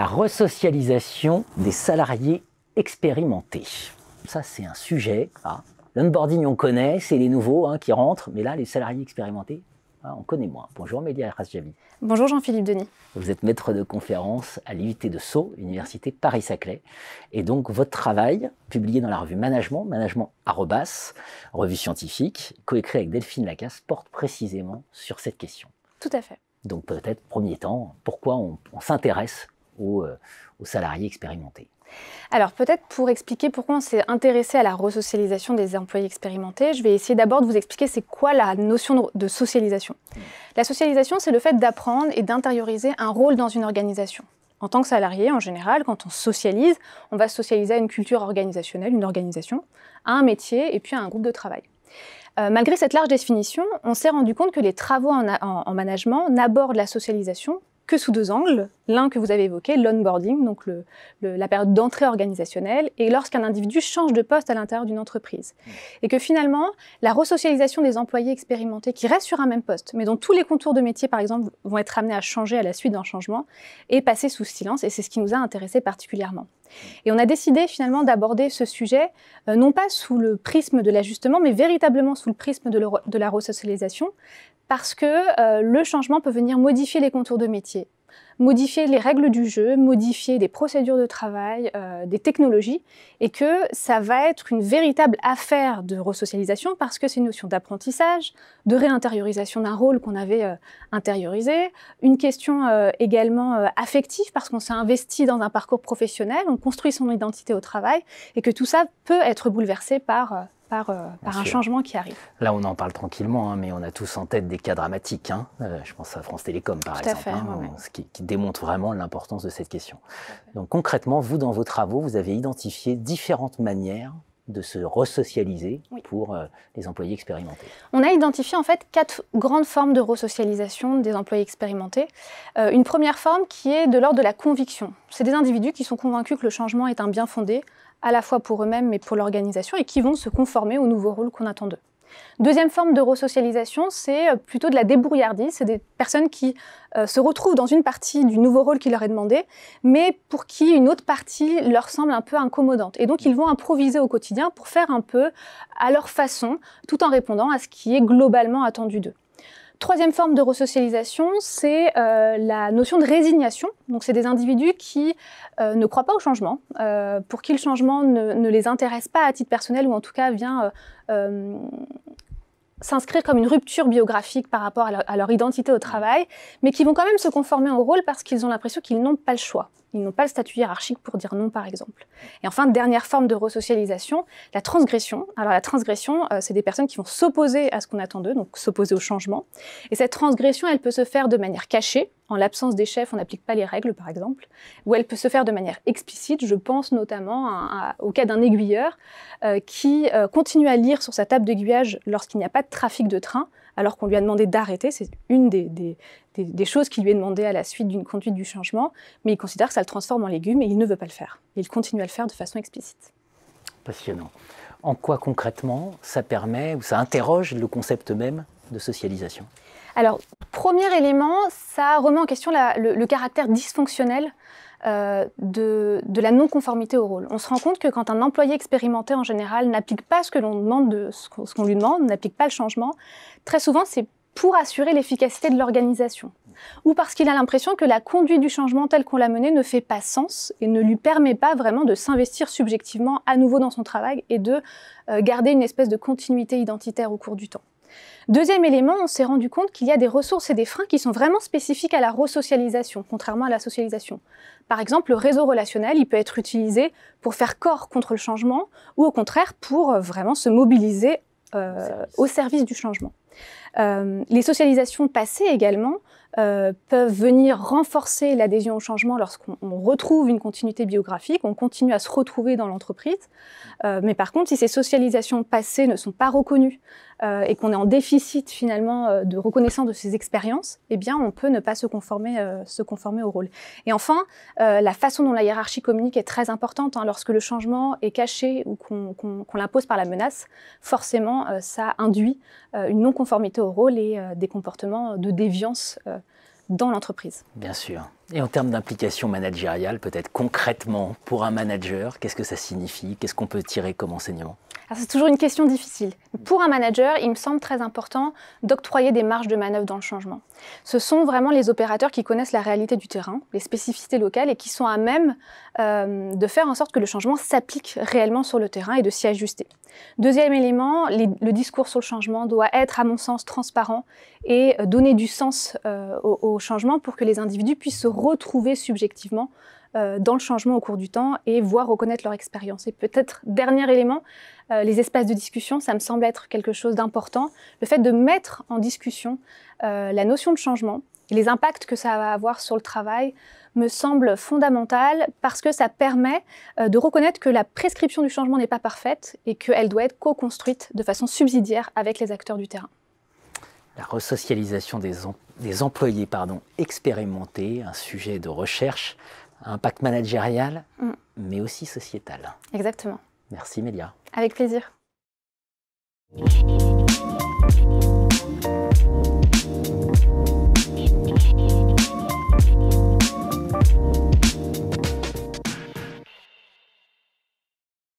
resocialisation des salariés expérimentés. Ça, c'est un sujet. Ah, L'onboarding, on connaît, c'est les nouveaux hein, qui rentrent, mais là, les salariés expérimentés, ah, on connaît moins. Bonjour Mélia Rasjavi. Bonjour Jean-Philippe Denis. Vous êtes maître de conférence à l'UIT de Sceaux, Université Paris-Saclay. Et donc, votre travail, publié dans la revue Management, Management Arrobas, revue scientifique, coécrit avec Delphine Lacasse, porte précisément sur cette question. Tout à fait. Donc, peut-être, premier temps, pourquoi on, s'intéresse aux, euh, aux salariés expérimentés alors peut-être pour expliquer pourquoi on s'est intéressé à la resocialisation des employés expérimentés, je vais essayer d'abord de vous expliquer c'est quoi la notion de socialisation. La socialisation, c'est le fait d'apprendre et d'intérioriser un rôle dans une organisation. En tant que salarié, en général, quand on socialise, on va socialiser à une culture organisationnelle, une organisation, à un métier et puis à un groupe de travail. Euh, malgré cette large définition, on s'est rendu compte que les travaux en management n'abordent la socialisation que sous deux angles. L'un que vous avez évoqué, l'onboarding, donc la période d'entrée organisationnelle, et lorsqu'un individu change de poste à l'intérieur d'une entreprise. Et que finalement, la resocialisation des employés expérimentés qui restent sur un même poste, mais dont tous les contours de métier, par exemple, vont être amenés à changer à la suite d'un changement, est passé sous silence, et c'est ce qui nous a intéressés particulièrement. Et on a décidé finalement d'aborder ce sujet, euh, non pas sous le prisme de l'ajustement, mais véritablement sous le prisme de, la resocialisation, parce que euh, le changement peut venir modifier les contours de métier, modifier les règles du jeu, modifier des procédures de travail, euh, des technologies, et que ça va être une véritable affaire de resocialisation parce que c'est une notion d'apprentissage, de réintériorisation d'un rôle qu'on avait euh, intériorisé, une question également affective parce qu'on s'est investi dans un parcours professionnel, on construit son identité au travail, et que tout ça peut être bouleversé par par, euh, un changement qui arrive. Là, on en parle tranquillement, hein, mais on a tous en tête des cas dramatiques. Hein. Euh, je pense à France Télécom, par exemple, hein, ce qui, démontre vraiment l'importance de cette question. Donc concrètement, vous, dans vos travaux, vous avez identifié différentes manières de se resocialiser pour euh, les employés expérimentés On a identifié en fait quatre grandes formes de resocialisation des employés expérimentés. une première forme qui est de l'ordre de la conviction. C'est des individus qui sont convaincus que le changement est un bien fondé, à la fois pour eux-mêmes mais pour l'organisation, et qui vont se conformer au nouveau rôle qu'on attend d'eux. Deuxième forme de resocialisation, c'est euh, plutôt de la débrouillardise. C'est des personnes qui euh, se retrouvent dans une partie du nouveau rôle qui leur est demandé, mais pour qui une autre partie leur semble un peu incommodante. Et donc, ils vont improviser au quotidien pour faire un peu à leur façon, tout en répondant à ce qui est globalement attendu d'eux. Troisième forme de resocialisation, c'est euh, la notion de résignation. C'est des individus qui euh, ne croient pas au changement, euh, pour qui le changement ne, les intéresse pas à titre personnel ou en tout cas vient s'inscrire comme une rupture biographique par rapport à leur, identité au travail, mais qui vont quand même se conformer au rôle parce qu'ils ont l'impression qu'ils n'ont pas le choix. Ils n'ont pas le statut hiérarchique pour dire non, par exemple. Et enfin, dernière forme de resocialisation, la transgression. Alors la transgression, euh, c'est des personnes qui vont s'opposer à ce qu'on attend d'eux, donc s'opposer au changement. Et cette transgression, elle peut se faire de manière cachée. En l'absence des chefs, on n'applique pas les règles, par exemple. Ou elle peut se faire de manière explicite. Je pense notamment au cas d'un aiguilleur euh, qui euh, continue à lire sur sa table d'aiguillage lorsqu'il n'y a pas de trafic de train, alors qu'on lui a demandé d'arrêter. C'est une des, choses qui lui est demandé à la suite d'une conduite du changement, mais il considère que ça le transforme en légume et il ne veut pas le faire. il continue à le faire de façon explicite. Passionnant. En quoi concrètement ça permet ou ça interroge le concept même de socialisation Alors, premier élément, ça remet en question le, caractère dysfonctionnel euh, de, la non-conformité au rôle. On se rend compte que quand un employé expérimenté en général n'applique pas ce que l'on demande, de, ce qu'on lui demande, n'applique pas le changement, très souvent c'est pour assurer l'efficacité de l'organisation, ou parce qu'il a l'impression que la conduite du changement tel qu'on l'a mené ne fait pas sens et ne lui permet pas vraiment de s'investir subjectivement à nouveau dans son travail et de euh, garder une espèce de continuité identitaire au cours du temps. Deuxième élément, on s'est rendu compte qu'il y a des ressources et des freins qui sont vraiment spécifiques à la resocialisation, contrairement à la socialisation. Par exemple, le réseau relationnel, il peut être utilisé pour faire corps contre le changement ou au contraire pour euh, vraiment se mobiliser euh, au service du changement. Euh, les socialisations passées également peuvent venir renforcer l'adhésion au changement lorsqu'on retrouve une continuité biographique, on continue à se retrouver dans l'entreprise. Mais par contre, si ces socialisations passées ne sont pas reconnues euh, et qu'on est en déficit finalement euh, de reconnaissance de ces expériences, eh bien, on peut ne pas se conformer, euh, se conformer au rôle. Et enfin, la façon dont la hiérarchie communique est très importante. Hein. Lorsque le changement est caché ou qu'on l'impose par la menace, forcément, ça induit une non-conformité au rôle et des comportements de déviance dans l'entreprise. Bien sûr. Et en termes d'implication managériale, peut-être concrètement, pour un manager, qu'est-ce que ça signifie? Qu'est-ce qu'on peut tirer comme enseignement? C'est toujours une question difficile. Pour un manager, il me semble très important d'octroyer des marges de manœuvre dans le changement. Ce sont vraiment les opérateurs qui connaissent la réalité du terrain, les spécificités locales et qui sont à même euh, de faire en sorte que le changement s'applique réellement sur le terrain et de s'y ajuster. Deuxième élément, le discours sur le changement doit être, à mon sens, transparent et donner du sens euh, au changement pour que les individus puissent se retrouver subjectivement euh, dans le changement au cours du temps et voir reconnaître leur expérience. Et peut-être, dernier élément, euh, les espaces de discussion, ça me semble être quelque chose d'important. Le fait de mettre en discussion euh, la notion de changement et les impacts que ça va avoir sur le travail me semble fondamental parce que ça permet de reconnaître que la prescription du changement n'est pas parfaite et qu'elle doit être co-construite de façon subsidiaire avec les acteurs du terrain. La resocialisation des, des employés pardon, expérimentés, un sujet de recherche impact managérial, mm. mais aussi sociétal. Exactement. Merci Mélia. Avec plaisir.